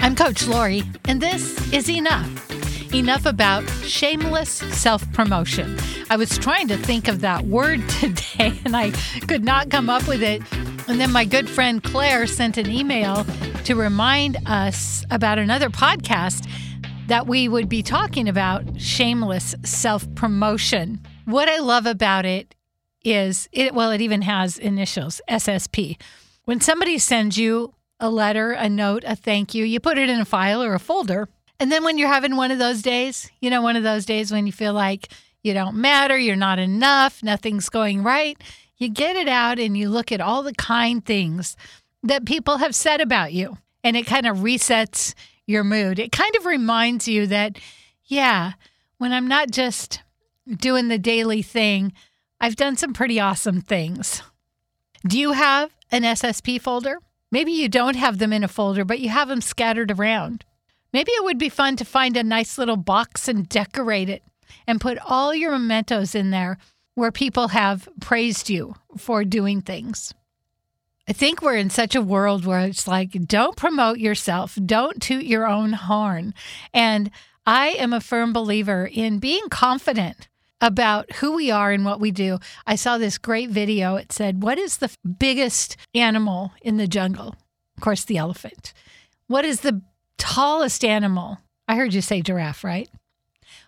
I'm Coach Lori, and this is Enough. Enough about shameless self promotion. I was trying to think of that word today and I could not come up with it. And then my good friend Claire sent an email to remind us about another podcast that we would be talking about shameless self promotion. What I love about it is it, well, it even has initials SSP. When somebody sends you a letter, a note, a thank you, you put it in a file or a folder. And then when you're having one of those days, you know, one of those days when you feel like you don't matter, you're not enough, nothing's going right, you get it out and you look at all the kind things that people have said about you. And it kind of resets your mood. It kind of reminds you that, yeah, when I'm not just doing the daily thing, I've done some pretty awesome things. Do you have an SSP folder? Maybe you don't have them in a folder, but you have them scattered around. Maybe it would be fun to find a nice little box and decorate it and put all your mementos in there where people have praised you for doing things. I think we're in such a world where it's like, don't promote yourself, don't toot your own horn. And I am a firm believer in being confident about who we are and what we do. I saw this great video. It said, What is the biggest animal in the jungle? Of course, the elephant. What is the tallest animal? I heard you say giraffe, right?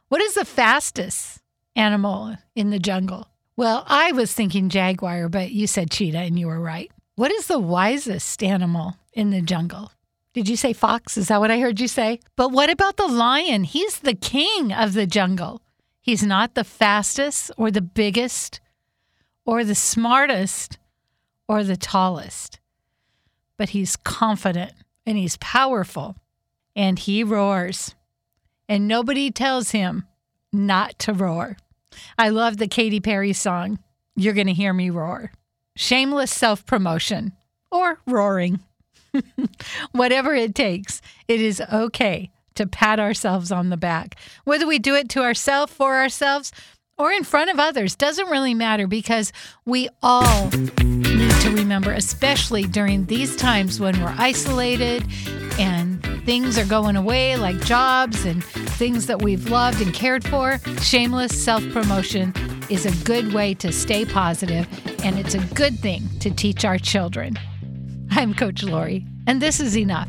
What is the fastest animal in the jungle? Well, I was thinking jaguar, but you said cheetah and you were right. What is the wisest animal in the jungle? Did you say fox? Is that what I heard you say? But what about the lion? He's the king of the jungle. He's not the fastest or the biggest or the smartest or the tallest, but he's confident and he's powerful and he roars. And nobody tells him not to roar. I love the Katy Perry song, You're Gonna Hear Me Roar. Shameless self promotion or roaring. Whatever it takes, it is okay to pat ourselves on the back. Whether we do it to ourselves, for ourselves, or in front of others doesn't really matter because we all need to remember, especially during these times when we're isolated and things are going away, like jobs and things that we've loved and cared for. Shameless self promotion is a good way to stay positive, and it's a good thing to teach our children. I'm Coach Lori, and this is enough.